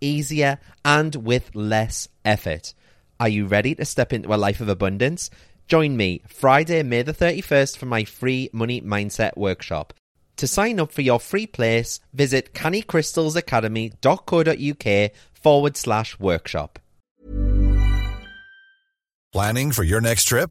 easier, and with less effort. Are you ready to step into a life of abundance? Join me Friday, May the 31st for my free Money Mindset Workshop. To sign up for your free place, visit cannycrystalsacademy.co.uk forward slash workshop. Planning for your next trip?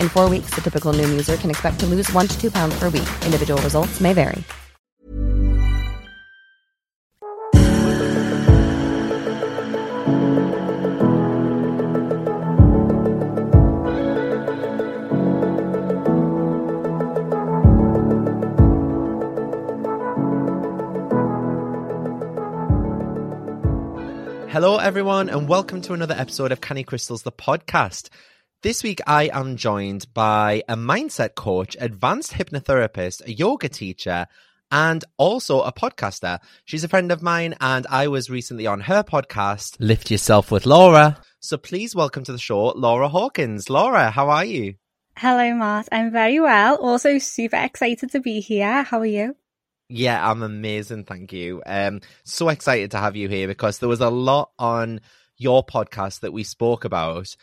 In four weeks, the typical Noom user can expect to lose one to two pounds per week. Individual results may vary. Hello, everyone, and welcome to another episode of Canny Crystals, the podcast. This week, I am joined by a mindset coach, advanced hypnotherapist, a yoga teacher, and also a podcaster. She's a friend of mine, and I was recently on her podcast, Lift Yourself with Laura. So please welcome to the show, Laura Hawkins. Laura, how are you? Hello, Mart. I'm very well. Also, super excited to be here. How are you? Yeah, I'm amazing. Thank you. Um, so excited to have you here because there was a lot on your podcast that we spoke about.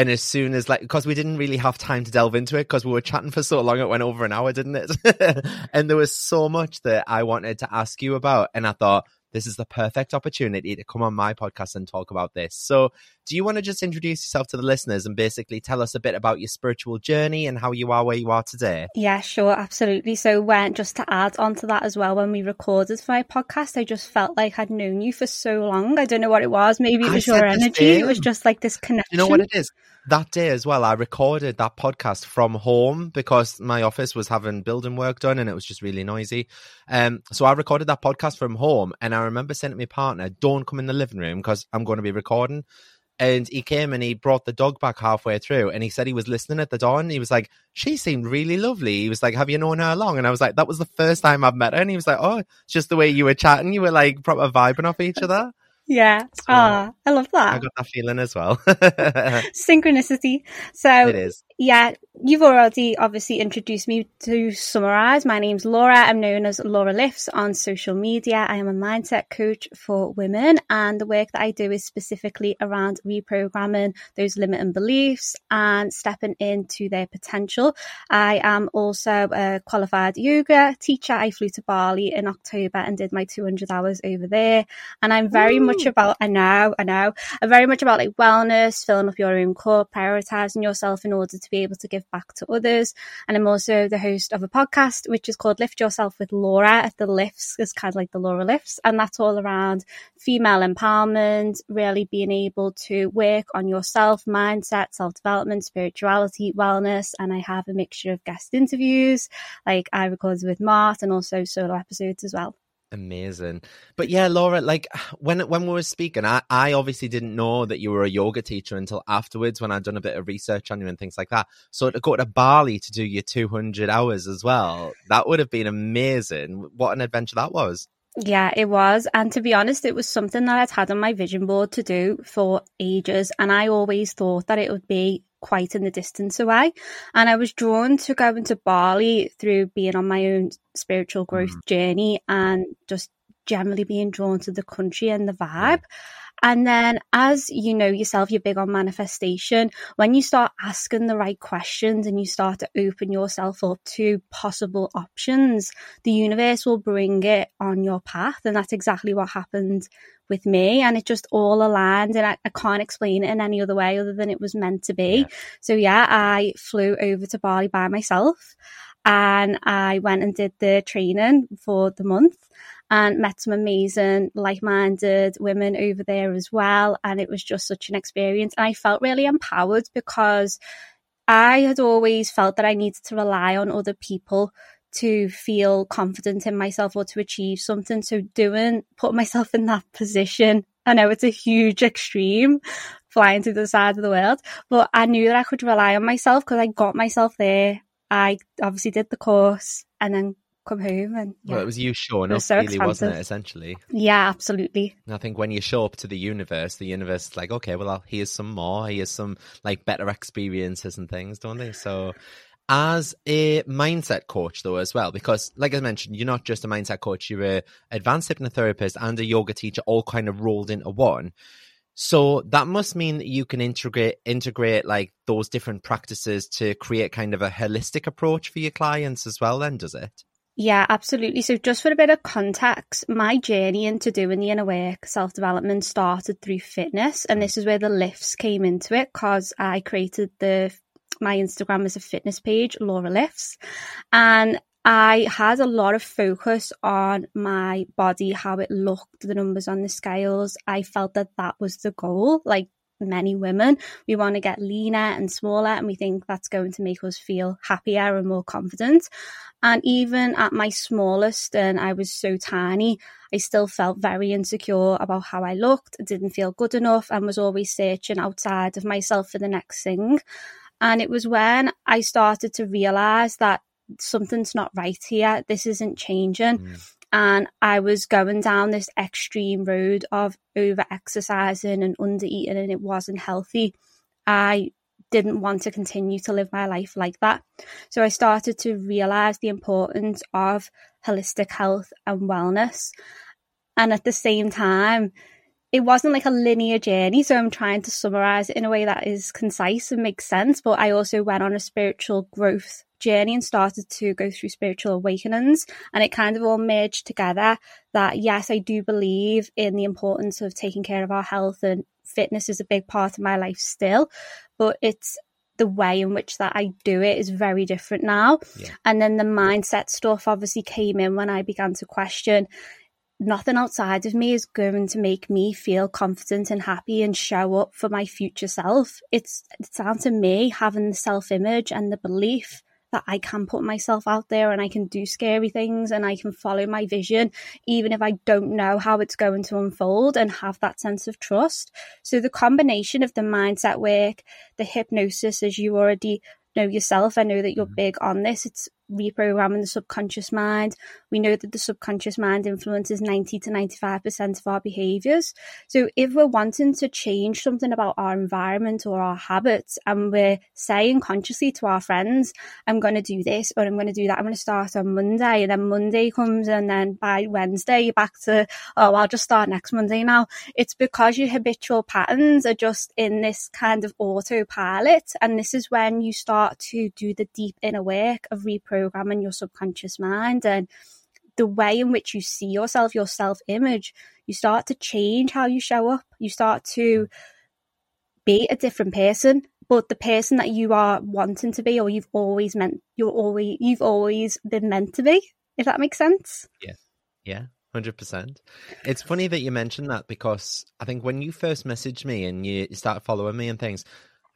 And as soon as like, because we didn't really have time to delve into it because we were chatting for so long, it went over an hour, didn't it? and there was so much that I wanted to ask you about. And I thought, this is the perfect opportunity to come on my podcast and talk about this. So, do you want to just introduce yourself to the listeners and basically tell us a bit about your spiritual journey and how you are where you are today? Yeah, sure, absolutely. So, when just to add on to that as well, when we recorded for my podcast, I just felt like I'd known you for so long. I don't know what it was. Maybe it was your energy. It was just like this connection. You know what it is? that day as well, I recorded that podcast from home because my office was having building work done and it was just really noisy. Um, so I recorded that podcast from home, and I remember saying to my partner, "Don't come in the living room because I'm going to be recording." And he came and he brought the dog back halfway through, and he said he was listening at the door, and he was like, "She seemed really lovely." He was like, "Have you known her long?" And I was like, "That was the first time I've met her." And he was like, "Oh, it's just the way you were chatting, you were like proper vibing off each other." Yeah. So, ah, I love that. I got that feeling as well. Synchronicity. So it is yeah, you've already obviously introduced me to summarize. My name's Laura. I'm known as Laura Lifts on social media. I am a mindset coach for women, and the work that I do is specifically around reprogramming those limiting beliefs and stepping into their potential. I am also a qualified yoga teacher. I flew to Bali in October and did my 200 hours over there. And I'm very Ooh. much about, I know, I know, I'm very much about like wellness, filling up your own cup, prioritizing yourself in order to be able to give back to others. And I'm also the host of a podcast, which is called Lift Yourself with Laura. At the lifts is kind of like the Laura lifts. And that's all around female empowerment, really being able to work on yourself, mindset, self development, spirituality, wellness. And I have a mixture of guest interviews, like I recorded with Mart and also solo episodes as well. Amazing. But yeah, Laura, like when when we were speaking, I, I obviously didn't know that you were a yoga teacher until afterwards when I'd done a bit of research on you and things like that. So to go to Bali to do your 200 hours as well, that would have been amazing. What an adventure that was. Yeah, it was. And to be honest, it was something that I'd had on my vision board to do for ages. And I always thought that it would be quite in the distance away. And I was drawn to going to Bali through being on my own spiritual growth mm. journey and just generally being drawn to the country and the vibe. And then, as you know yourself, you're big on manifestation. When you start asking the right questions and you start to open yourself up to possible options, the universe will bring it on your path. And that's exactly what happened with me. And it just all aligned. And I, I can't explain it in any other way other than it was meant to be. Yeah. So, yeah, I flew over to Bali by myself and I went and did the training for the month and met some amazing like-minded women over there as well and it was just such an experience. And I felt really empowered because I had always felt that I needed to rely on other people to feel confident in myself or to achieve something. So doing put myself in that position I know it's a huge extreme flying to the side of the world but I knew that I could rely on myself because I got myself there. I obviously did the course and then come home and yeah. well it was you showing up so really expensive. wasn't it essentially? Yeah absolutely. I think when you show up to the universe the universe is like okay well I'll, here's some more here's some like better experiences and things don't they? So as a mindset coach though as well because like i mentioned you're not just a mindset coach you're a advanced hypnotherapist and a yoga teacher all kind of rolled into one. So that must mean that you can integrate integrate like those different practices to create kind of a holistic approach for your clients as well then does it yeah, absolutely. So, just for a bit of context, my journey into doing the inner work, self development, started through fitness, and this is where the lifts came into it because I created the my Instagram as a fitness page, Laura Lifts, and I had a lot of focus on my body, how it looked, the numbers on the scales. I felt that that was the goal. Like many women. We want to get leaner and smaller, and we think that's going to make us feel happier and more confident. And even at my smallest, and I was so tiny, I still felt very insecure about how I looked, didn't feel good enough, and was always searching outside of myself for the next thing. And it was when I started to realize that something's not right here. This isn't changing. Mm and I was going down this extreme road of over exercising and under eating, and it wasn't healthy. I didn't want to continue to live my life like that. So I started to realize the importance of holistic health and wellness. And at the same time, it wasn't like a linear journey. So I'm trying to summarize it in a way that is concise and makes sense. But I also went on a spiritual growth journey and started to go through spiritual awakenings and it kind of all merged together that yes, I do believe in the importance of taking care of our health and fitness is a big part of my life still, but it's the way in which that I do it is very different now. Yeah. And then the mindset stuff obviously came in when I began to question nothing outside of me is going to make me feel confident and happy and show up for my future self. It's it's down to me having the self image and the belief that I can put myself out there and I can do scary things and I can follow my vision, even if I don't know how it's going to unfold and have that sense of trust. So the combination of the mindset work, the hypnosis, as you already know yourself, I know that you're mm-hmm. big on this. It's reprogramming the subconscious mind. We know that the subconscious mind influences 90 to 95% of our behaviors. So if we're wanting to change something about our environment or our habits and we're saying consciously to our friends, I'm going to do this or I'm going to do that, I'm going to start on Monday and then Monday comes and then by Wednesday you're back to, oh, I'll just start next Monday now. It's because your habitual patterns are just in this kind of autopilot. And this is when you start to do the deep inner work of reprogramming programming your subconscious mind and the way in which you see yourself, your self image, you start to change how you show up. You start to mm. be a different person, but the person that you are wanting to be, or you've always meant, you're always, you've always been meant to be. If that makes sense. Yeah. Yeah. Hundred percent. It's funny that you mentioned that because I think when you first messaged me and you start following me and things,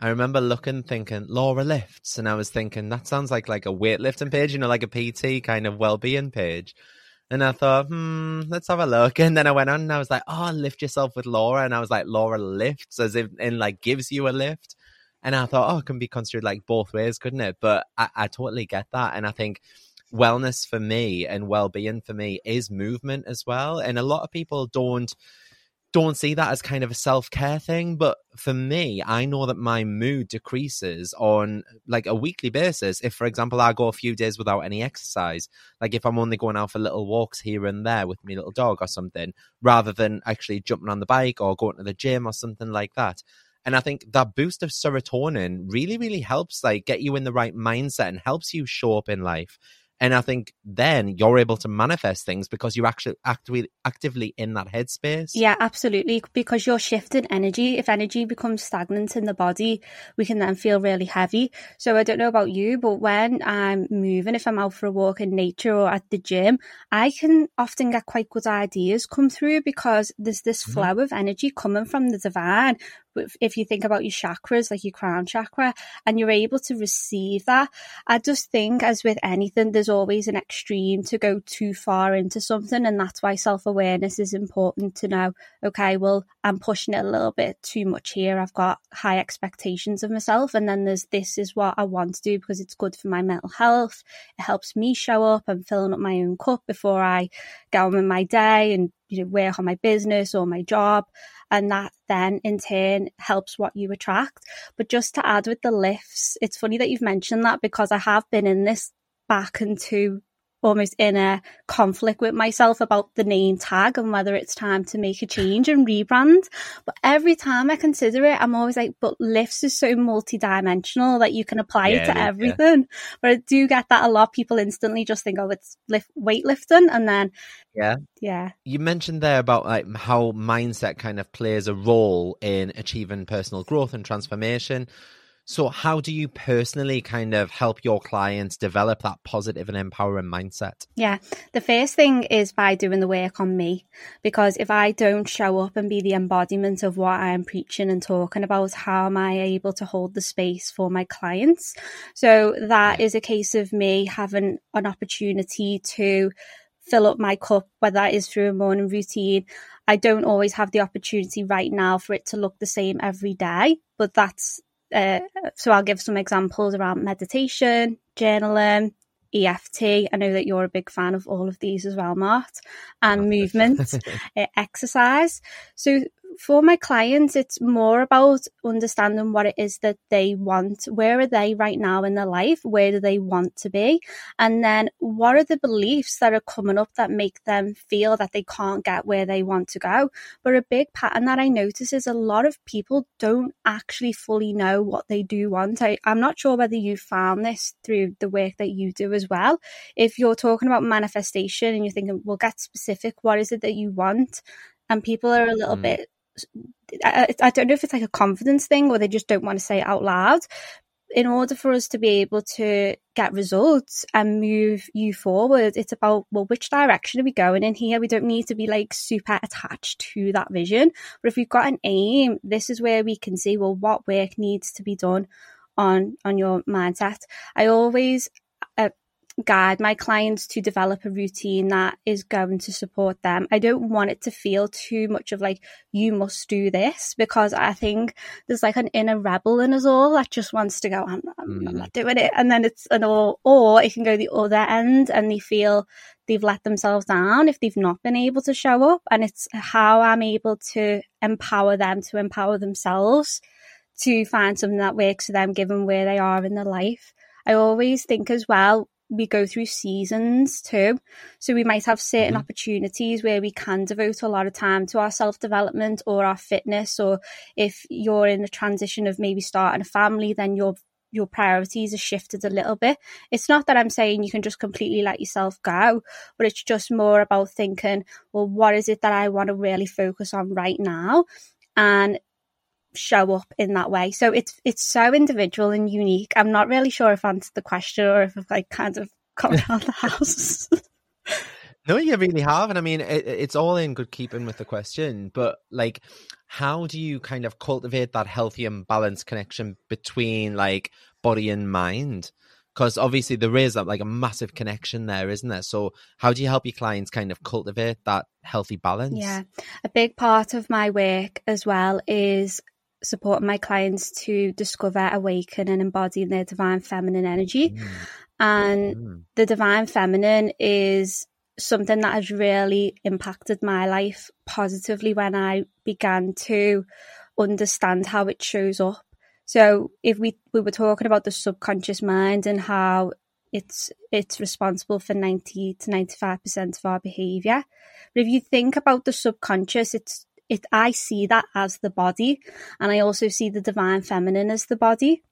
I remember looking, thinking Laura lifts, and I was thinking that sounds like like a weightlifting page, you know, like a PT kind of well-being page. And I thought, hmm, let's have a look. And then I went on and I was like, oh, lift yourself with Laura. And I was like, Laura lifts as if in like gives you a lift. And I thought, oh, it can be construed like both ways, couldn't it? But I, I totally get that. And I think wellness for me and well-being for me is movement as well. And a lot of people don't don't see that as kind of a self-care thing but for me i know that my mood decreases on like a weekly basis. If for example i go a few days without any exercise like if i'm only going out for little walks here and there with my little dog or something rather than actually jumping on the bike or going to the gym or something like that. And i think that boost of serotonin really really helps like get you in the right mindset and helps you show up in life and I think then you're able to manifest things because you're actually actively actively in that headspace. Yeah, absolutely. Because you're shifting energy. If energy becomes stagnant in the body, we can then feel really heavy. So I don't know about you, but when I'm moving, if I'm out for a walk in nature or at the gym, I can often get quite good ideas come through because there's this mm-hmm. flow mm-hmm. of energy coming from the divine if you think about your chakras, like your crown chakra, and you're able to receive that. I just think, as with anything, there's always an extreme to go too far into something. And that's why self awareness is important to know, okay, well, I'm pushing it a little bit too much here. I've got high expectations of myself. And then there's this is what I want to do because it's good for my mental health. It helps me show up. I'm filling up my own cup before I go on with my day and you know, work on my business or my job and that then in turn helps what you attract. But just to add with the lifts, it's funny that you've mentioned that because I have been in this back into almost in a conflict with myself about the name tag and whether it's time to make a change and rebrand. But every time I consider it, I'm always like, but lifts is so multi-dimensional that you can apply yeah, it to everything. Yeah. But I do get that a lot. People instantly just think, oh, it's lift weightlifting, and then yeah, yeah. You mentioned there about like how mindset kind of plays a role in achieving personal growth and transformation. So, how do you personally kind of help your clients develop that positive and empowering mindset? Yeah, the first thing is by doing the work on me. Because if I don't show up and be the embodiment of what I'm preaching and talking about, how am I able to hold the space for my clients? So, that is a case of me having an opportunity to fill up my cup, whether that is through a morning routine. I don't always have the opportunity right now for it to look the same every day, but that's uh, so I'll give some examples around meditation, journaling, EFT. I know that you're a big fan of all of these as well, Mart, and movement, uh, exercise. So for my clients, it's more about understanding what it is that they want. Where are they right now in their life? Where do they want to be? And then what are the beliefs that are coming up that make them feel that they can't get where they want to go? But a big pattern that I notice is a lot of people don't actually fully know what they do want. I, I'm not sure whether you found this through the work that you do as well. If you're talking about manifestation and you're thinking, well, get specific, what is it that you want? And people are a little mm. bit I, I, don't know if it's like a confidence thing or they just don't want to say it out loud. In order for us to be able to get results and move you forward, it's about, well, which direction are we going in here? We don't need to be like super attached to that vision. But if we've got an aim, this is where we can see, well, what work needs to be done on on your mindset. I always guide my clients to develop a routine that is going to support them. I don't want it to feel too much of like, you must do this because I think there's like an inner rebel in us all that just wants to go, I'm, I'm, mm. I'm not doing it. And then it's an all, or it can go the other end and they feel they've let themselves down if they've not been able to show up. And it's how I'm able to empower them to empower themselves to find something that works for them given where they are in their life. I always think as well, we go through seasons too. So we might have certain mm-hmm. opportunities where we can devote a lot of time to our self development or our fitness. Or if you're in a transition of maybe starting a family, then your your priorities are shifted a little bit. It's not that I'm saying you can just completely let yourself go, but it's just more about thinking, well, what is it that I want to really focus on right now? And show up in that way. So it's it's so individual and unique. I'm not really sure if I answered the question or if I've like kind of come around the house. no, you really have, and I mean it, it's all in good keeping with the question. But like, how do you kind of cultivate that healthy and balanced connection between like body and mind? Because obviously there is like a massive connection there, isn't there? So how do you help your clients kind of cultivate that healthy balance? Yeah, a big part of my work as well is support my clients to discover, awaken, and embody their divine feminine energy. Mm. And mm. the divine feminine is something that has really impacted my life positively when I began to understand how it shows up. So if we we were talking about the subconscious mind and how it's it's responsible for 90 to 95% of our behavior. But if you think about the subconscious, it's it I see that as the body and I also see the divine feminine as the body.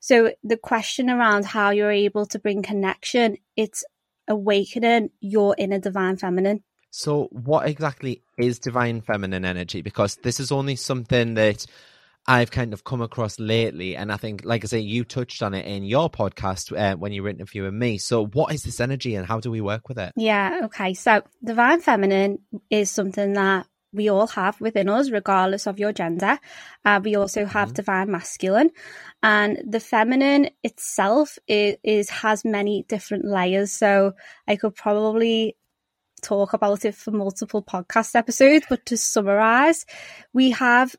So the question around how you're able to bring connection, it's awakening your inner divine feminine. So what exactly is divine feminine energy? Because this is only something that I've kind of come across lately. And I think, like I say, you touched on it in your podcast uh, when you were interviewing me. So, what is this energy and how do we work with it? Yeah, okay. So, divine feminine is something that we all have within us, regardless of your gender. Uh, we also have mm-hmm. divine masculine, and the feminine itself is, is has many different layers. So I could probably talk about it for multiple podcast episodes, but to summarize, we have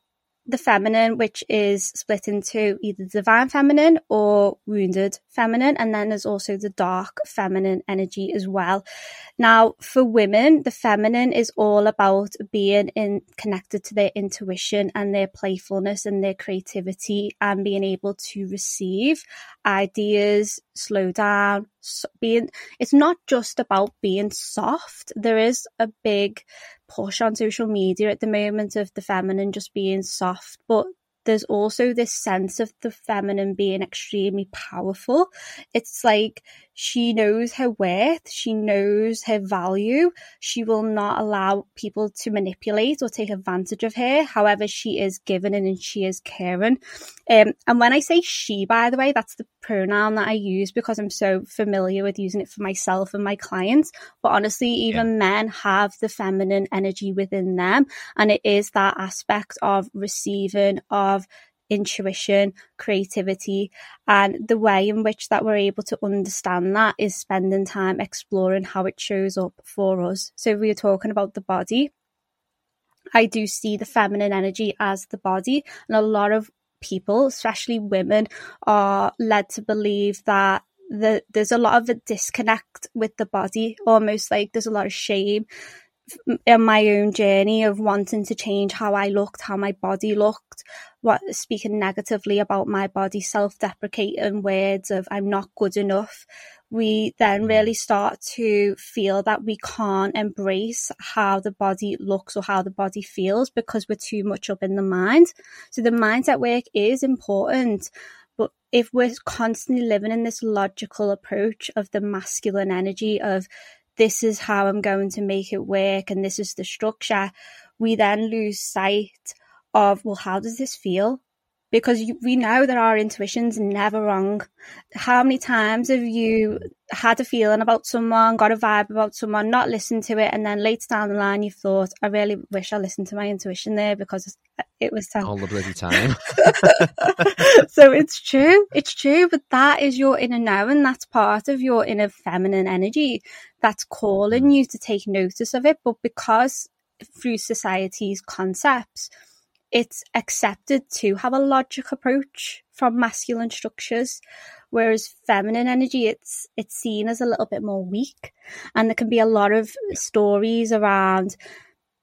the feminine, which is split into either divine feminine or wounded feminine. And then there's also the dark feminine energy as well. Now, for women, the feminine is all about being in connected to their intuition and their playfulness and their creativity and being able to receive ideas, slow down, being, it's not just about being soft. There is a big push on social media at the moment of the feminine just being soft, but there's also this sense of the feminine being extremely powerful. It's like she knows her worth, she knows her value. She will not allow people to manipulate or take advantage of her. However, she is given and she is caring. Um, and when I say she, by the way, that's the pronoun that I use because I'm so familiar with using it for myself and my clients. But honestly, even yeah. men have the feminine energy within them. And it is that aspect of receiving, of intuition, creativity, and the way in which that we're able to understand that is spending time exploring how it shows up for us. So we are talking about the body, I do see the feminine energy as the body, and a lot of people, especially women, are led to believe that the, there's a lot of a disconnect with the body, almost like there's a lot of shame in my own journey of wanting to change how I looked, how my body looked, what speaking negatively about my body, self-deprecating words of I'm not good enough, we then mm-hmm. really start to feel that we can't embrace how the body looks or how the body feels because we're too much up in the mind. So the mindset work is important. But if we're constantly living in this logical approach of the masculine energy of this is how I'm going to make it work and this is the structure, we then lose sight of, well, how does this feel? Because you, we know that our intuition's never wrong. How many times have you had a feeling about someone, got a vibe about someone, not listened to it, and then later down the line you've thought, I really wish I listened to my intuition there because it was all the bloody time. so it's true, it's true, but that is your inner knowing. That's part of your inner feminine energy that's calling mm. you to take notice of it. But because through society's concepts, it's accepted to have a logic approach from masculine structures whereas feminine energy it's it's seen as a little bit more weak. And there can be a lot of stories around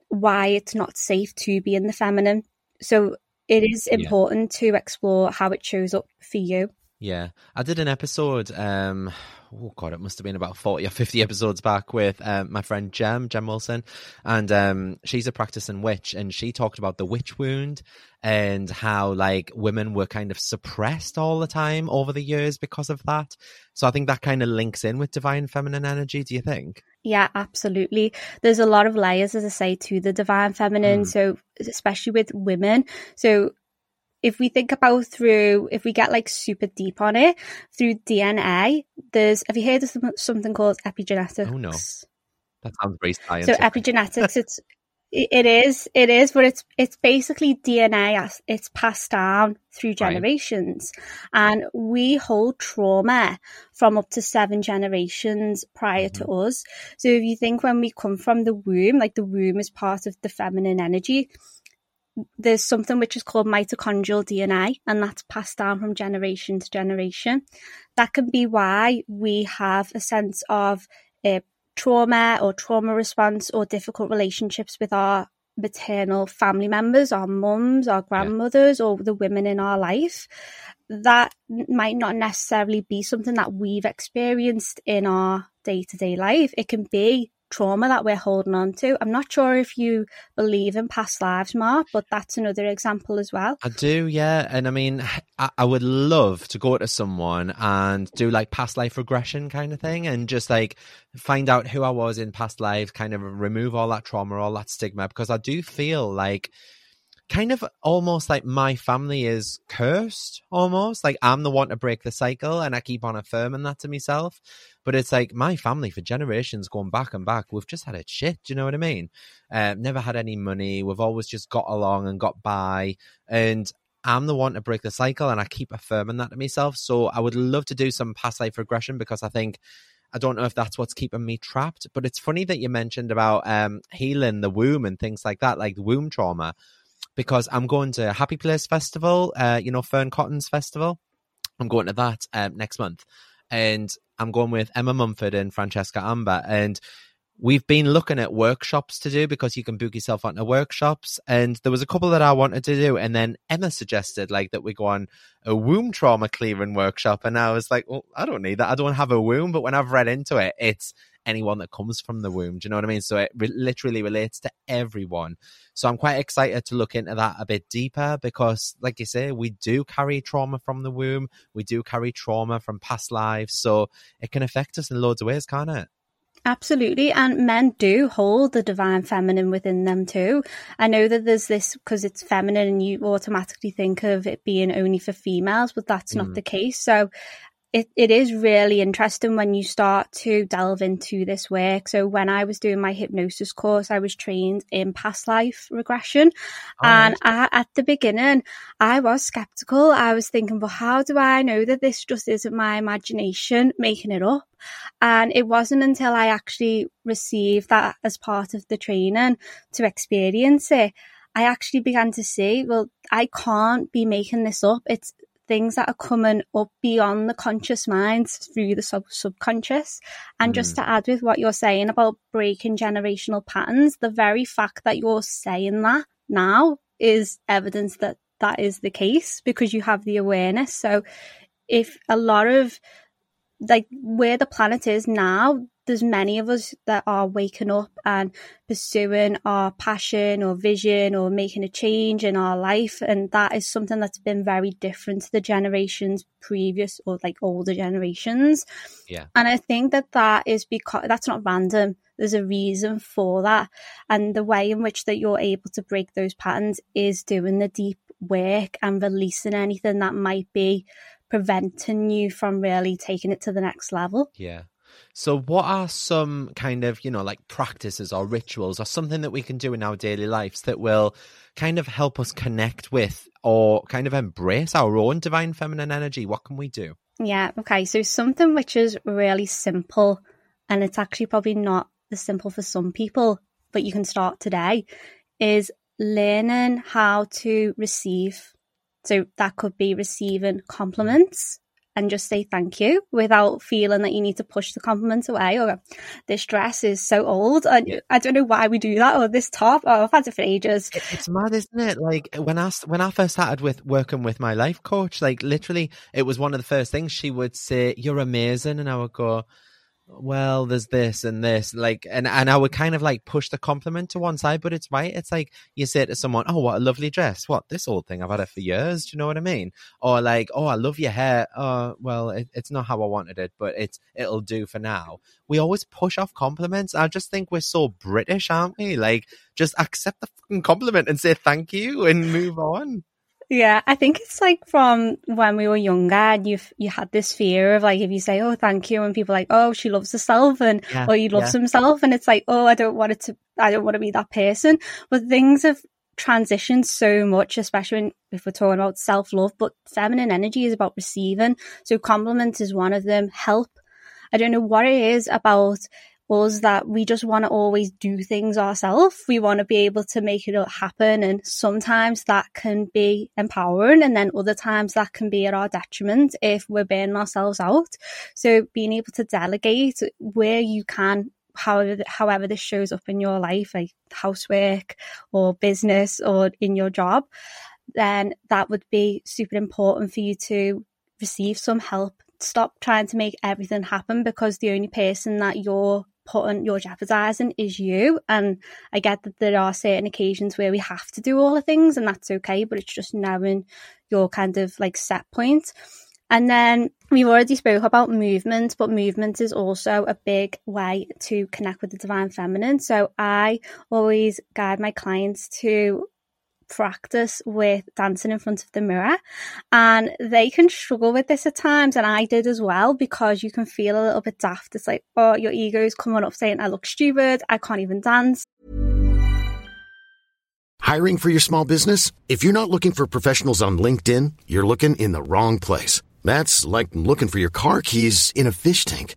why it's not safe to be in the feminine. So it is important yeah. to explore how it shows up for you yeah i did an episode um oh god, it must have been about forty or fifty episodes back with um, my friend Jem, Jem Wilson, and um, she's a practicing witch, and she talked about the witch wound and how like women were kind of suppressed all the time over the years because of that. So I think that kind of links in with divine feminine energy. Do you think? Yeah, absolutely. There's a lot of layers, as I say, to the divine feminine. Mm. So especially with women. So if we think about through, if we get like super deep on it, through DNA, there's, have you heard of something called epigenetics? Oh no. That sounds very scientific. So epigenetics, it's, it is, it is, but it's it's basically DNA. It's passed down through generations, right. and we hold trauma from up to seven generations prior mm-hmm. to us. So if you think when we come from the womb, like the womb is part of the feminine energy, there's something which is called mitochondrial DNA, and that's passed down from generation to generation. That can be why we have a sense of uh, trauma or trauma response or difficult relationships with our maternal family members, our mums, our grandmothers, yeah. or the women in our life. That might not necessarily be something that we've experienced in our day to day life. It can be trauma that we're holding on to. I'm not sure if you believe in past lives, Mart, but that's another example as well. I do, yeah. And I mean, I, I, would love to go to someone and do like past life regression kind of thing and just like find out who I was in past lives, kind of remove all that trauma, all that stigma, because I do feel like kind of almost like my family is cursed almost. Like i'm the one to break the cycle and i keep on affirming that to myself. But it's like my family for generations going back and back we've just had it shit do you know what i mean? Uh, never had any money. We've always just got along and got by. And i'm the one to break the cycle and i keep affirming that to myself. So i would love to do some past life regression because i think I don't know if that's what's keeping me trapped, but it's funny that you mentioned about um, healing the womb and things like that, like womb trauma because I'm going to Happy Place Festival, uh, you know, Fearne Cotton's festival. I'm going to that um, next month. And I'm going with Emma Mumford and Francesca Amber. And we've been looking at workshops to do because you can book yourself onto workshops. And there was a couple that I wanted to do. And then Emma suggested like that we go on a womb trauma clearing workshop. And I was like, well, I don't need that. I don't have a womb. But when I've read into it, it's anyone that comes from the womb. Do you know what I mean? So it re- literally relates to everyone. So I'm quite excited to look into that a bit deeper because, like you say, we do carry trauma from the womb. We do carry trauma from past lives. So it can affect us in loads of ways, can't it? Absolutely. And men do hold the divine feminine within them too. I know that there's this because it's feminine and you automatically think of it being only for females, but that's mm. not the case. So it, it is really interesting when you start to delve into this work. So when I was doing my hypnosis course, I was trained in past life regression. Oh, and I, at the beginning, I was skeptical. I was thinking, well, how do I know that this just isn't my imagination making it up? And it wasn't until I actually received that as part of the training to experience it. I actually began to see, well, I can't be making this up. It's things that are coming up beyond the conscious mind through the sub- subconscious. And mm. just to add with what you're saying about breaking generational patterns, the very fact that you're saying that now is evidence that that is the case because you have the awareness. So if a lot of like where the planet is now, there's many of us that are waking up and pursuing our passion or vision or making a change in our life. And that is something that's been very different to the generations previous or like older generations. Yeah. And I think that that is because that's not random. There's a reason for that. And the way in which that you're able to break those patterns is doing the deep work and releasing anything that might be preventing you from really taking it to the next level. Yeah. So, what are some kind of, you know, like practices or rituals or something that we can do in our daily lives that will kind of help us connect with or kind of embrace our own divine feminine energy? What can we do? Yeah. Okay. So, something which is really simple and it's actually probably not as simple for some people, but you can start today is learning how to receive. So, that could be receiving compliments and just say thank you without feeling that you need to push the compliments away or this dress is so old and yeah. I don't know why we do that or this top oh I've had it for ages. It's mad, isn't it? Like when I when I first started with working with my life coach, like literally it was one of the first things she would say, You're amazing and I would go well, there's this and this, like, and and I would kind of like push the compliment to one side, but it's right. It's like you say to someone, "Oh, what a lovely dress! What this old thing? I've had it for years." Do you know what I mean? Or like, "Oh, I love your hair." Oh, well, it, it's not how I wanted it, but it's it'll do for now. We always push off compliments. I just think we're so British, aren't we? Like, just accept the fucking compliment and say thank you and move on. Yeah, I think it's like from when we were younger and you've you had this fear of like if you say oh thank you and people are like oh she loves herself and yeah, oh, or he loves yeah. himself and it's like oh I don't want it to I don't want to be that person. But things have transitioned so much especially when, if we're talking about self love but feminine energy is about receiving. So compliments is one of them help. I don't know what it is about was that we just want to always do things ourselves. We want to be able to make it happen. And sometimes that can be empowering. And then other times that can be at our detriment if we're burning ourselves out. So being able to delegate where you can however however this shows up in your life, like housework or business or in your job, then that would be super important for you to receive some help. Stop trying to make everything happen because the only person that you're putting you're jeopardizing is you and i get that there are certain occasions where we have to do all the things and that's okay but it's just knowing your kind of like set point and then we've already spoke about movement, but movement is also a big way to connect with the divine feminine. So I always guide my clients to practice with dancing in front of the mirror and they can struggle with this at times and I did as well because you can feel a little bit daft. It's like oh your ego is coming up saying I look stupid. I can't even dance Hiring for your small business? If you're not looking for professionals on LinkedIn you're looking in the wrong place. That's like looking for your car keys in a fish tank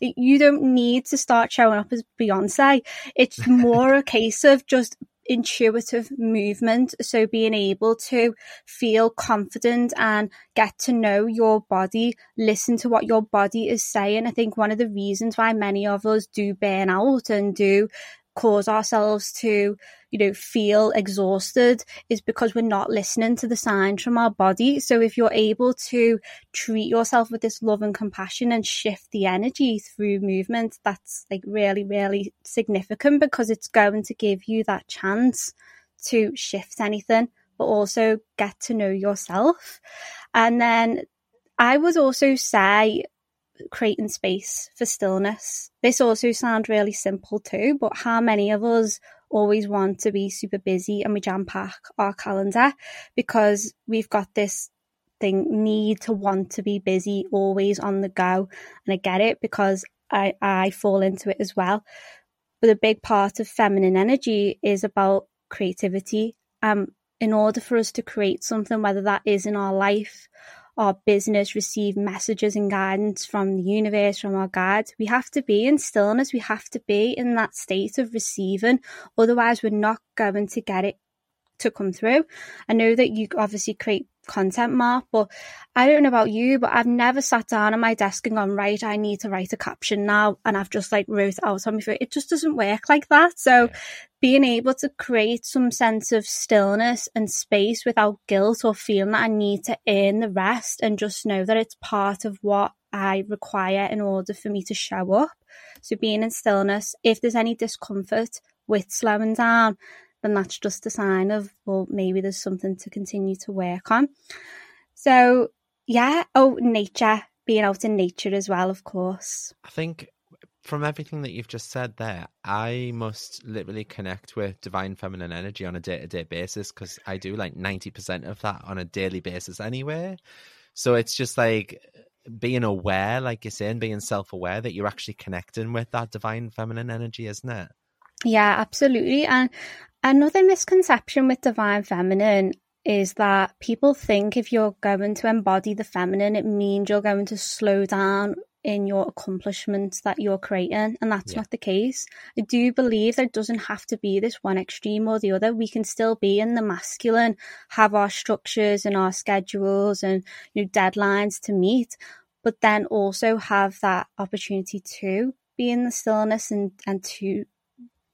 You don't need to start showing up as Beyonce. It's more a case of just intuitive movement. So being able to feel confident and get to know your body, listen to what your body is saying. I think one of the reasons why many of us do burn out and do cause ourselves to, you know, feel exhausted is because we're not listening to the signs from our body. So if you're able to treat yourself with this love and compassion and shift the energy through movement, that's like really, really significant because it's going to give you that chance to shift anything, but also get to know yourself. And then I would also say creating space for stillness. This also sounds really simple too, but how many of us always want to be super busy and we jam pack our calendar because we've got this thing need to want to be busy, always on the go. And I get it because I, I fall into it as well. But a big part of feminine energy is about creativity. Um, in order for us to create something, whether that is in our life our business receive messages and guidance from the universe, from our guides, we have to be in stillness. We have to be in that state of receiving. Otherwise, we're not going to get it to come through. I know that you obviously create content, Mart, but I don't know about you, but I've never sat down at my desk and gone, right, I need to write a caption now. And I've just like wrote out on my phone. It just doesn't work like that. So yeah. being able to create some sense of stillness and space without guilt or feeling that I need to earn the rest and just know that it's part of what I require in order for me to show up. So being in stillness, if there's any discomfort with slowing down, then that's just a sign of, well, maybe there's something to continue to work on. So, yeah. Oh, nature, being out in nature as well, of course. I think from everything that you've just said there, I must literally connect with divine feminine energy on a day to day basis because I do like 90% of that on a daily basis anyway. So it's just like being aware, like you're saying, being self aware that you're actually connecting with that divine feminine energy, isn't it? Yeah, absolutely. And Another misconception with divine feminine is that people think if you're going to embody the feminine, it means you're going to slow down in your accomplishments that you're creating, and that's yeah. not the case. I do believe there doesn't have to be this one extreme or the other. We can still be in the masculine, have our structures and our schedules and you know, deadlines to meet, but then also have that opportunity to be in the stillness and, and to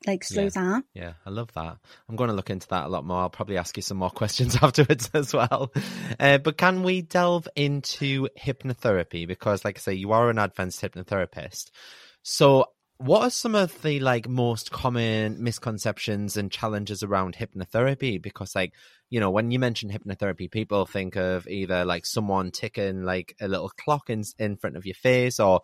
like slow yeah. down. Yeah, I love that. I'm going to look into that a lot more. I'll probably ask you some more questions afterwards as well. Uh, but can we delve into hypnotherapy? Because, like I say, you are an advanced hypnotherapist. So, what are some of the like most common misconceptions and challenges around hypnotherapy? Because, like, you know, when you mention hypnotherapy, people think of either like someone ticking like a little clock in in front of your face, or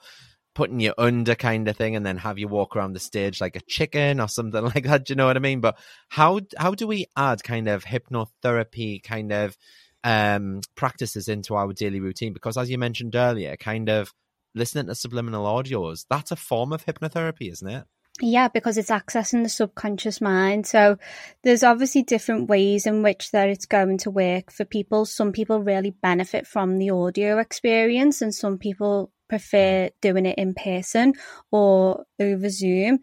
putting you under kind of thing and then have you walk around the stage like a chicken or something like that. Do you know what I mean? But how how do we add kind of hypnotherapy kind of um practices into our daily routine? Because as you mentioned earlier, kind of listening to subliminal audios, that's a form of hypnotherapy, isn't it? Yeah, because it's accessing the subconscious mind. So there's obviously different ways in which that it's going to work for people. Some people really benefit from the audio experience and some people prefer mm. doing it in person or over Zoom.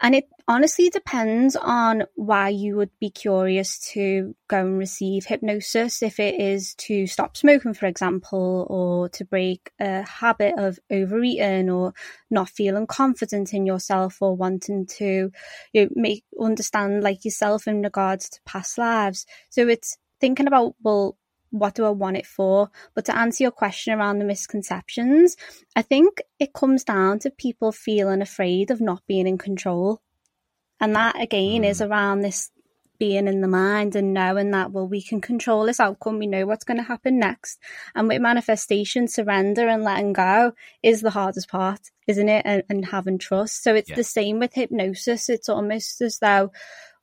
And it honestly depends on why you would be curious to go and receive hypnosis. If it is to stop smoking, for example, or to break a habit of overeating or not feeling confident in yourself or wanting to you know, make understand like yourself in regards to past lives. So it's thinking about, well, what do I want it for? But to answer your question around the misconceptions, I think it comes down to people feeling afraid of not being in control. And that again mm. is around this being in the mind and knowing that, well, we can control this outcome. We know what's going to happen next. And with manifestation, surrender and letting go is the hardest part, isn't it? And, and having trust. So it's yeah. the same with hypnosis. It's almost as though,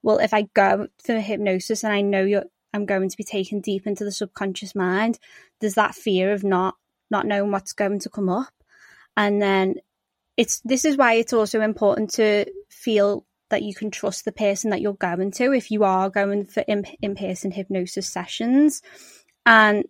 well, if I go for hypnosis and I know you're I'm going to be taken deep into the subconscious mind, there's that fear of not not knowing what's going to come up. And then it's this is why it's also important to feel that you can trust the person that you're going to if you are going for in, in-person hypnosis sessions. And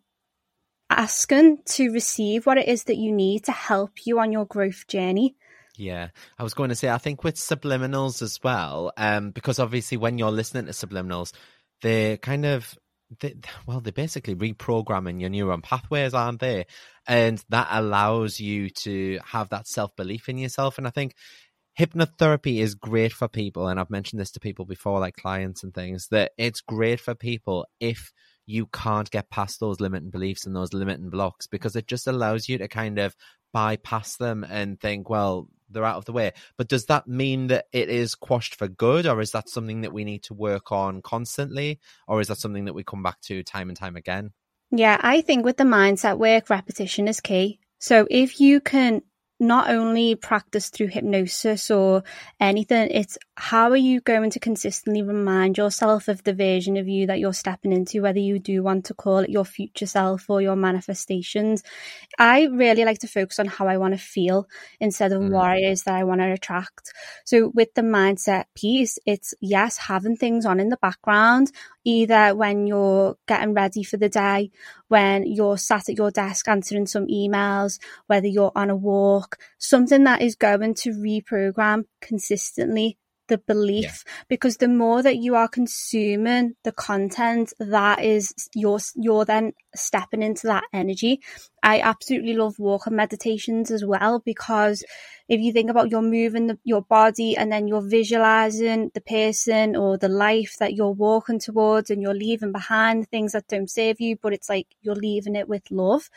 asking to receive what it is that you need to help you on your growth journey. Yeah, I was going to say, I think with subliminals as well, um, because obviously when you're listening to subliminals, they're kind of they, well, they're basically reprogramming your neuron pathways, aren't they? And that allows you to have that self belief in yourself. And I think hypnotherapy is great for people, and I've mentioned this to people before, like clients and things, that it's great for people if you can't get past those limiting beliefs and those limiting blocks because it just allows you to kind of bypass them and think, well, they're out of the way. But does that mean that it is quashed for good, or is that something that we need to work on constantly, or is that something that we come back to time and time again? Yeah, I think with the mindset work, repetition is key. So if you can not only practice through hypnosis or anything, it's how are you going to consistently remind yourself of the version of you that you're stepping into, whether you do want to call it your future self or your manifestations. I really like to focus on how I want to feel instead of mm. what it is that I want to attract. So with the mindset piece, it's yes, having things on in the background, either when you're getting ready for the day, when you're sat at your desk answering some emails, whether you're on a walk, something that is going to reprogram consistently the belief yeah. because the more that you are consuming the content that is you're you're then stepping into that energy i absolutely love walking meditations as well because if you think about you're moving the, your body and then you're visualizing the person or the life that you're walking towards and you're leaving behind things that don't serve you but it's like you're leaving it with love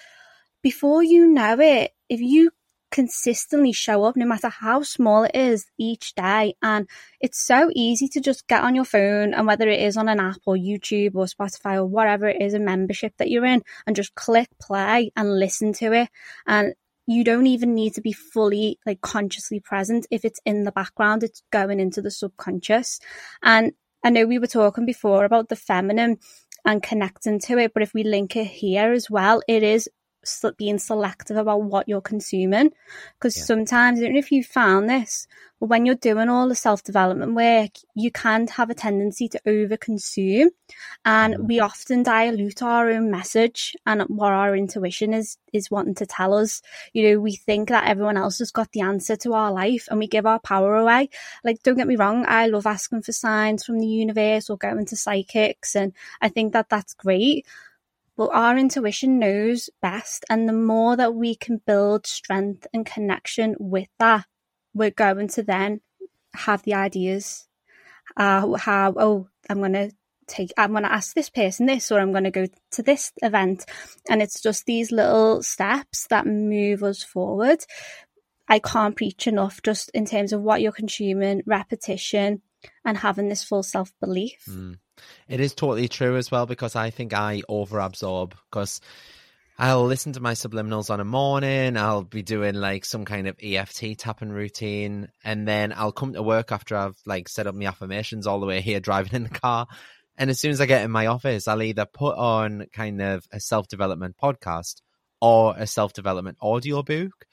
before you know it if you consistently show up no matter how small it is each day. And it's so easy to just get on your phone and whether it is on an app or YouTube or Spotify or whatever it is, a membership that you're in, and just click play and listen to it. And you don't even need to be fully like consciously present. If it's in the background, it's going into the subconscious. And I know we were talking before about the feminine and connecting to it, but if we link it here as well, it is being selective about what you're consuming. Because yeah. sometimes, I don't know if you found this, but when you're doing all the self development work, you can have a tendency to over consume. And mm. we often dilute our own message and what our intuition is, is wanting to tell us. You know, we think that everyone else has got the answer to our life and we give our power away. Like, don't get me wrong, I love asking for signs from the universe or going to psychics. And I think that that's great well, our intuition knows best. And the more that we can build strength and connection with that, we're going to then have the ideas. Uh, how, oh, I'm going to take, I'm going to ask this person this, or I'm going to go to this event. And it's just these little steps that move us forward. I can't preach enough just in terms of what you're consuming, repetition, and having this full self belief. Mm. It is totally true as well because I think I over absorb because I'll listen to my subliminals on a morning. I'll be doing like some kind of EFT tapping routine, and then I'll come to work after I've like set up my affirmations all the way here, driving in the car. And as soon as I get in my office, I'll either put on kind of a self development podcast or a self development audio book.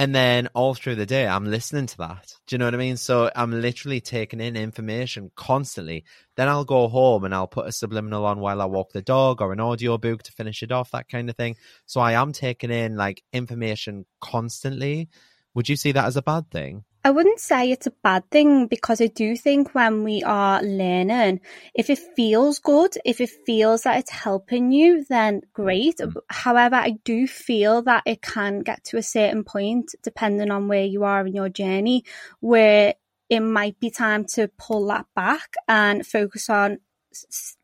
And then all through the day, I'm listening to that. Do you know what I mean? So I'm literally taking in information constantly. Then I'll go home and I'll put a subliminal on while I walk the dog or an audio book to finish it off, that kind of thing. So I am taking in like information constantly. Would you see that as a bad thing? I wouldn't say it's a bad thing because I do think when we are learning, if it feels good, if it feels that it's helping you, then great. Mm. However, I do feel that it can get to a certain point, depending on where you are in your journey, where it might be time to pull that back and focus on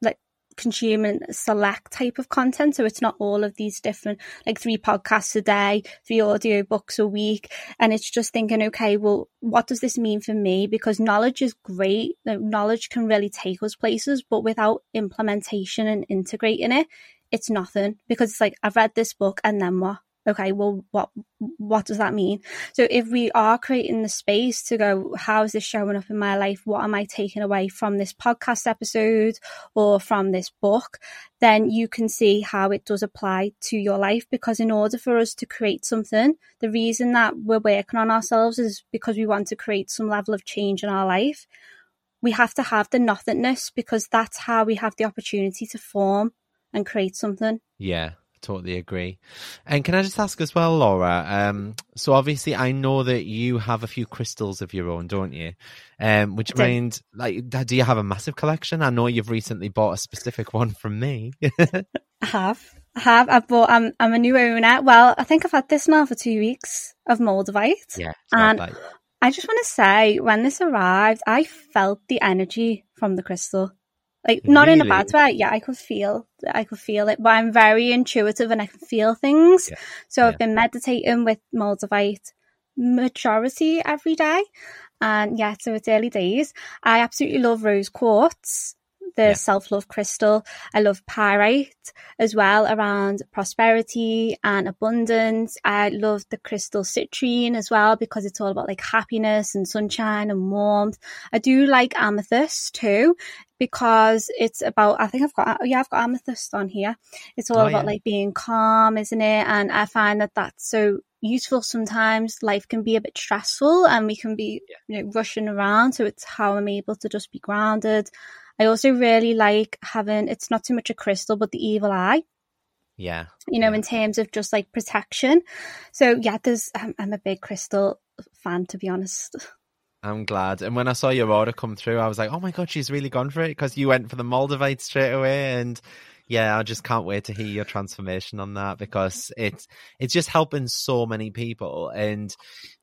like consuming select type of content. So it's not all of these different, like three podcasts a day, three audio books a week. And it's just thinking, okay, well, what does this mean for me? Because knowledge is great. Knowledge can really take us places, but without implementation and integrating it, it's nothing because it's like, I've read this book and then what? Okay, well, what what does that mean? So if we are creating the space to go, how is this showing up in my life? What am I taking away from this podcast episode or from this book? Then you can see how it does apply to your life. Because in order for us to create something, the reason that we're working on ourselves is because we want to create some level of change in our life. We have to have the nothingness because that's how we have the opportunity to form and create something. Yeah, totally agree. And can I just ask as well, Laura? Um, so obviously, I know that you have a few crystals of your own, don't you? Um, would you mind, like, do you have a massive collection? I know you've recently bought a specific one from me. I have. I have. I bought. I'm. I'm a new owner. Well, I think I've had this now for two weeks of Moldavite. Yeah. And I just want to say, when this arrived, I felt the energy from the crystal. Like not in a bad way. Yeah, I could feel, I could feel it. But I'm very intuitive and I can feel things. Yeah. So Yeah. I've been meditating with Moldavite majority every day. And yeah, so it's early days. I absolutely love rose quartz, the Yeah. self love crystal. I love pyrite as well around prosperity and abundance. I love the crystal citrine as well because it's all about like happiness and sunshine and warmth. I do like amethyst too because it's about I think I've got yeah I've got amethyst on here. It's all Oh, about yeah. like being calm, isn't it? And I find that that's so useful sometimes life can be a bit stressful and we can be you know rushing around so it's how i'm able to just be grounded i also really like having it's not too much a crystal but the evil eye Yeah. you know Yeah. in terms of just like protection so yeah there's I'm, I'm a big crystal fan to be honest I'm glad. And when I saw your order come through, I was like, oh my God, she's really gone for it because you went for the Moldavite straight away. And yeah, I just can't wait to hear your transformation on that because it's, it's just helping so many people. And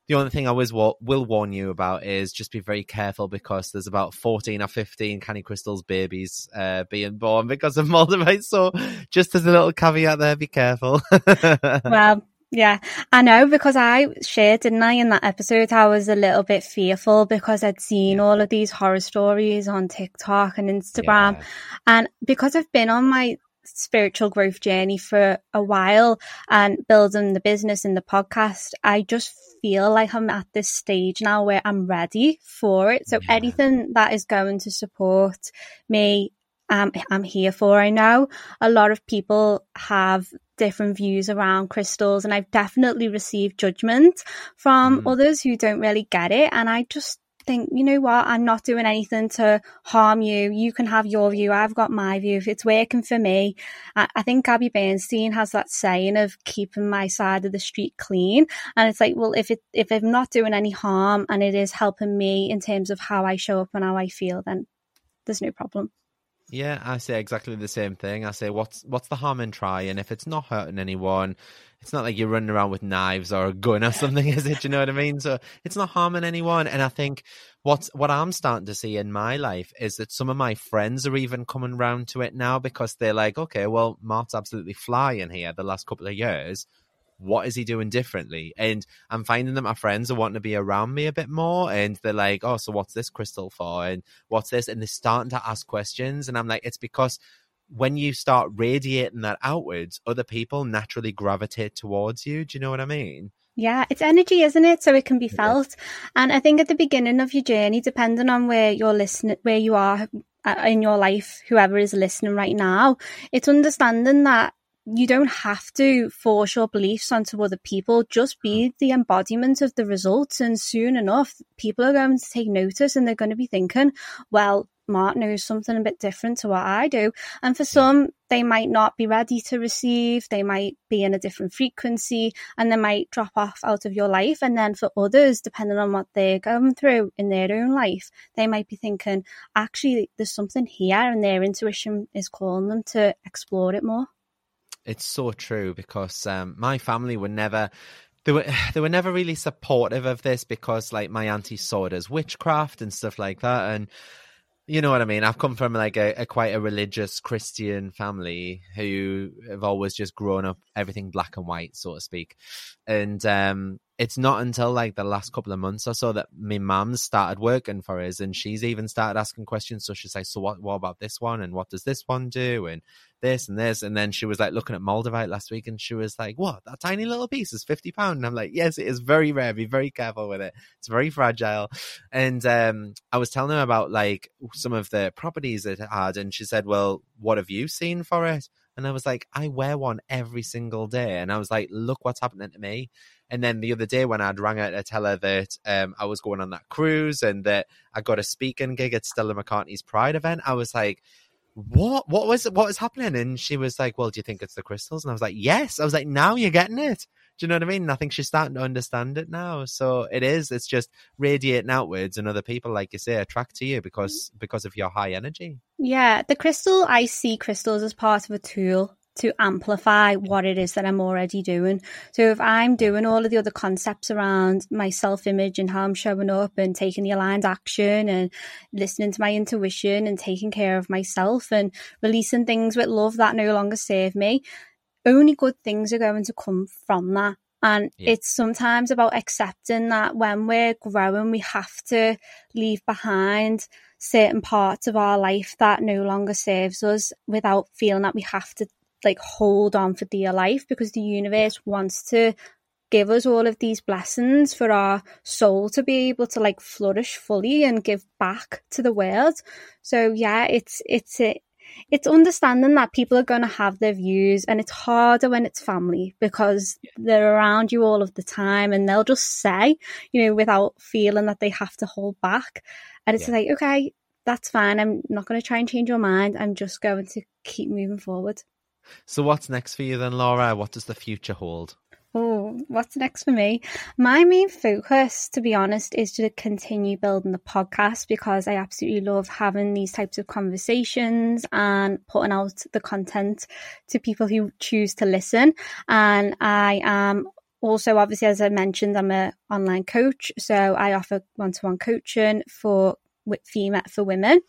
the only thing I was wa- will warn you about is just be very careful because there's about 14 or 15 Canny Crystals babies uh, being born because of Moldavite. So just as a little caveat there, be careful. well yeah i know because i shared didn't i in that episode i was a little bit fearful because i'd seen all of these horror stories on tiktok and instagram Yeah. And because I've been on my spiritual growth journey for a while and building the business and the podcast, I just feel like I'm at this stage now where I'm ready for it. So Yeah. anything that is going to support me, um, I'm here for. I know a lot of people have different views around crystals and I've definitely received judgment from Mm. others who don't really get it. And I just think, you know what, I'm not doing anything to harm you. You can have your view. I've got my view. If it's working for me, I, I think Gabby Bernstein has that saying of keeping my side of the street clean. And it's like, well, if it if I'm not doing any harm and it is helping me in terms of how I show up and how I feel, then there's no problem. Yeah, I say exactly the same thing. I say, what's what's the harm in trying? If it's not hurting anyone, it's not like you're running around with knives or a gun or something, is it? You know what I mean? So it's not harming anyone. And I think what's what I'm starting to see in my life is that some of my friends are even coming round to it now because they're like, okay, well, Mart's absolutely flying here the last couple of years. What is he doing differently? And I'm finding that my friends are wanting to be around me a bit more, and they're like, "Oh, so what's this crystal for?" And what's this? And they're starting to ask questions, and I'm like, it's because when you start radiating that outwards, other people naturally gravitate towards you. Do you know what I mean? Yeah, it's energy, isn't it? So it can be felt. And I think at the beginning of your journey, depending on where you're listening, where you are uh, in your life, whoever is listening right now, it's understanding that you don't have to force your beliefs onto other people. Just be hmm. the embodiment of the results. And soon enough, people are going to take notice and they're going to be thinking, well, Mart knows something a bit different to what I do. And for hmm. some, they might not be ready to receive. They might be in a different frequency and they might drop off out of your life. And then for others, depending on what they're going through in their own life, they might be thinking, actually, there's something here and their intuition is calling them to explore it more. It's so true because um, my family were never they were they were never really supportive of this because like my auntie saw it as witchcraft and stuff like that and you know what I mean. I've come from like a, a quite a religious Christian family who have always just grown up everything black and white, so to speak. And um, it's not until like the last couple of months or so that my mum started working for us, and she's even started asking questions. So she's like, "So what? What about this one? And what does this one do? And this and this?" And then she was like looking at Moldavite last week, and she was like, "What? That tiny little piece is fifty pound?" And I'm like, "Yes, it is very rare. Be very careful with it. It's very fragile." And um, I was telling her about like some of the properties it had, and she said, "Well, what have you seen for it?" And I was like, "I wear one every single day," and I was like, "Look what's happening to me." And then the other day when I'd rang her to tell her that um, I was going on that cruise and that I got a speaking gig at Stella McCartney's Pride event, I was like, "What? What was what was happening?" And she was like, "Well, do you think it's the crystals?" And I was like, "Yes." I was like, "Now you're getting it." Do you know what I mean? I think she's starting to understand it now. So it is. It's just radiating outwards, and other people, like you say, attract to you because because of your high energy. Yeah, the crystal, I see crystals as part of a tool to amplify what it is that I'm already doing. So if I'm doing all of the other concepts around my self image and how I'm showing up and taking the aligned action and listening to my intuition and taking care of myself and releasing things with love that no longer serve me, only good things are going to come from that. And yeah. it's sometimes about accepting that when we're growing, we have to leave behind certain parts of our life that no longer serves us without feeling that we have to like hold on for dear life because the universe wants to give us all of these blessings for our soul to be able to like flourish fully and give back to the world. So yeah, it's it's it, it's understanding that people are going to have their views and it's harder when it's family because they're around you all of the time and they'll just say, you know, without feeling that they have to hold back. And it's yeah. like, okay, that's fine. I'm not going to try and change your mind. I'm just going to keep moving forward. So, what's next for you then, Laura? What does the future hold? Oh, what's next for me? My main focus, to be honest, is to continue building the podcast because I absolutely love having these types of conversations and putting out the content to people who choose to listen. And I am also, obviously, as I mentioned, I'm an online coach, so I offer one-to-one coaching for female for women.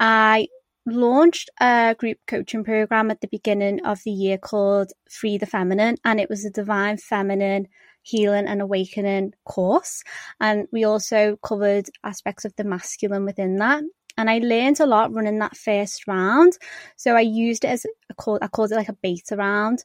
I launched a group coaching program at the beginning of the year called Free the Feminine, and it was a divine feminine healing and awakening course. And we also covered aspects of the masculine within that. And I learned a lot running that first round. So I used it as a call, I called it like a beta round.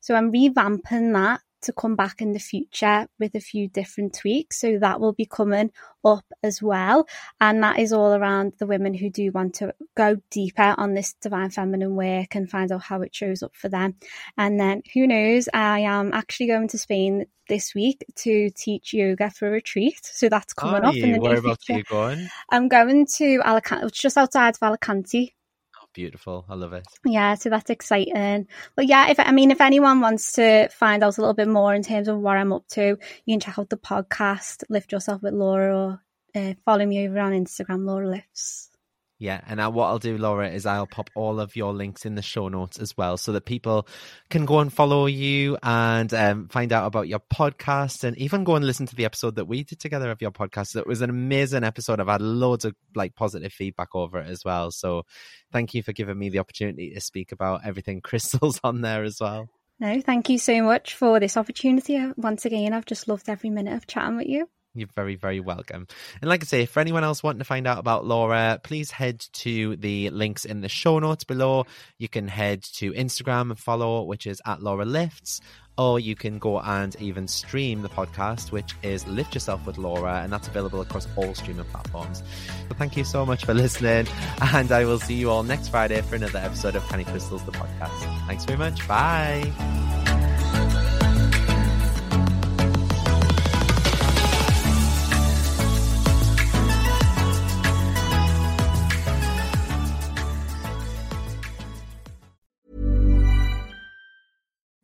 So I'm revamping that to come back in the future with a few different tweaks. So that will be coming up as well. And that is all around the women who do want to go deeper on this divine feminine work and find out how it shows up for them. And then who knows, I am actually going to Spain this week to teach yoga for a retreat. So that's coming are up you? in the Where near future. Are you going? I'm going to Alicante, it's just outside of Alicante beautiful. I love it. Yeah, so that's exciting. But yeah, if I mean, if anyone wants to find out a little bit more in terms of what I'm up to, you can check out the podcast, Lift Yourself with Laura, or uh, follow me over on Instagram, Laura Lifts. Yeah, and what I'll do, Laura, is I'll pop all of your links in the show notes as well, so that people can go and follow you and um, find out about your podcast, and even go and listen to the episode that we did together of your podcast. It was an amazing episode. I've had loads of like positive feedback over it as well. So, thank you for giving me the opportunity to speak about everything crystals on there as well. No, thank you so much for this opportunity. Once again, I've just loved every minute of chatting with you. You're very, very welcome. And like I say, for anyone else wanting to find out about Laura, please head to the links in the show notes below. You can head to Instagram and follow, which is at Laura Lifts, or you can go and even stream the podcast, which is Lift Yourself with Laura, and that's available across all streaming platforms. So thank you so much for listening, and I will see you all next Friday for another episode of Canny Crystals, the podcast. Thanks very much. Bye.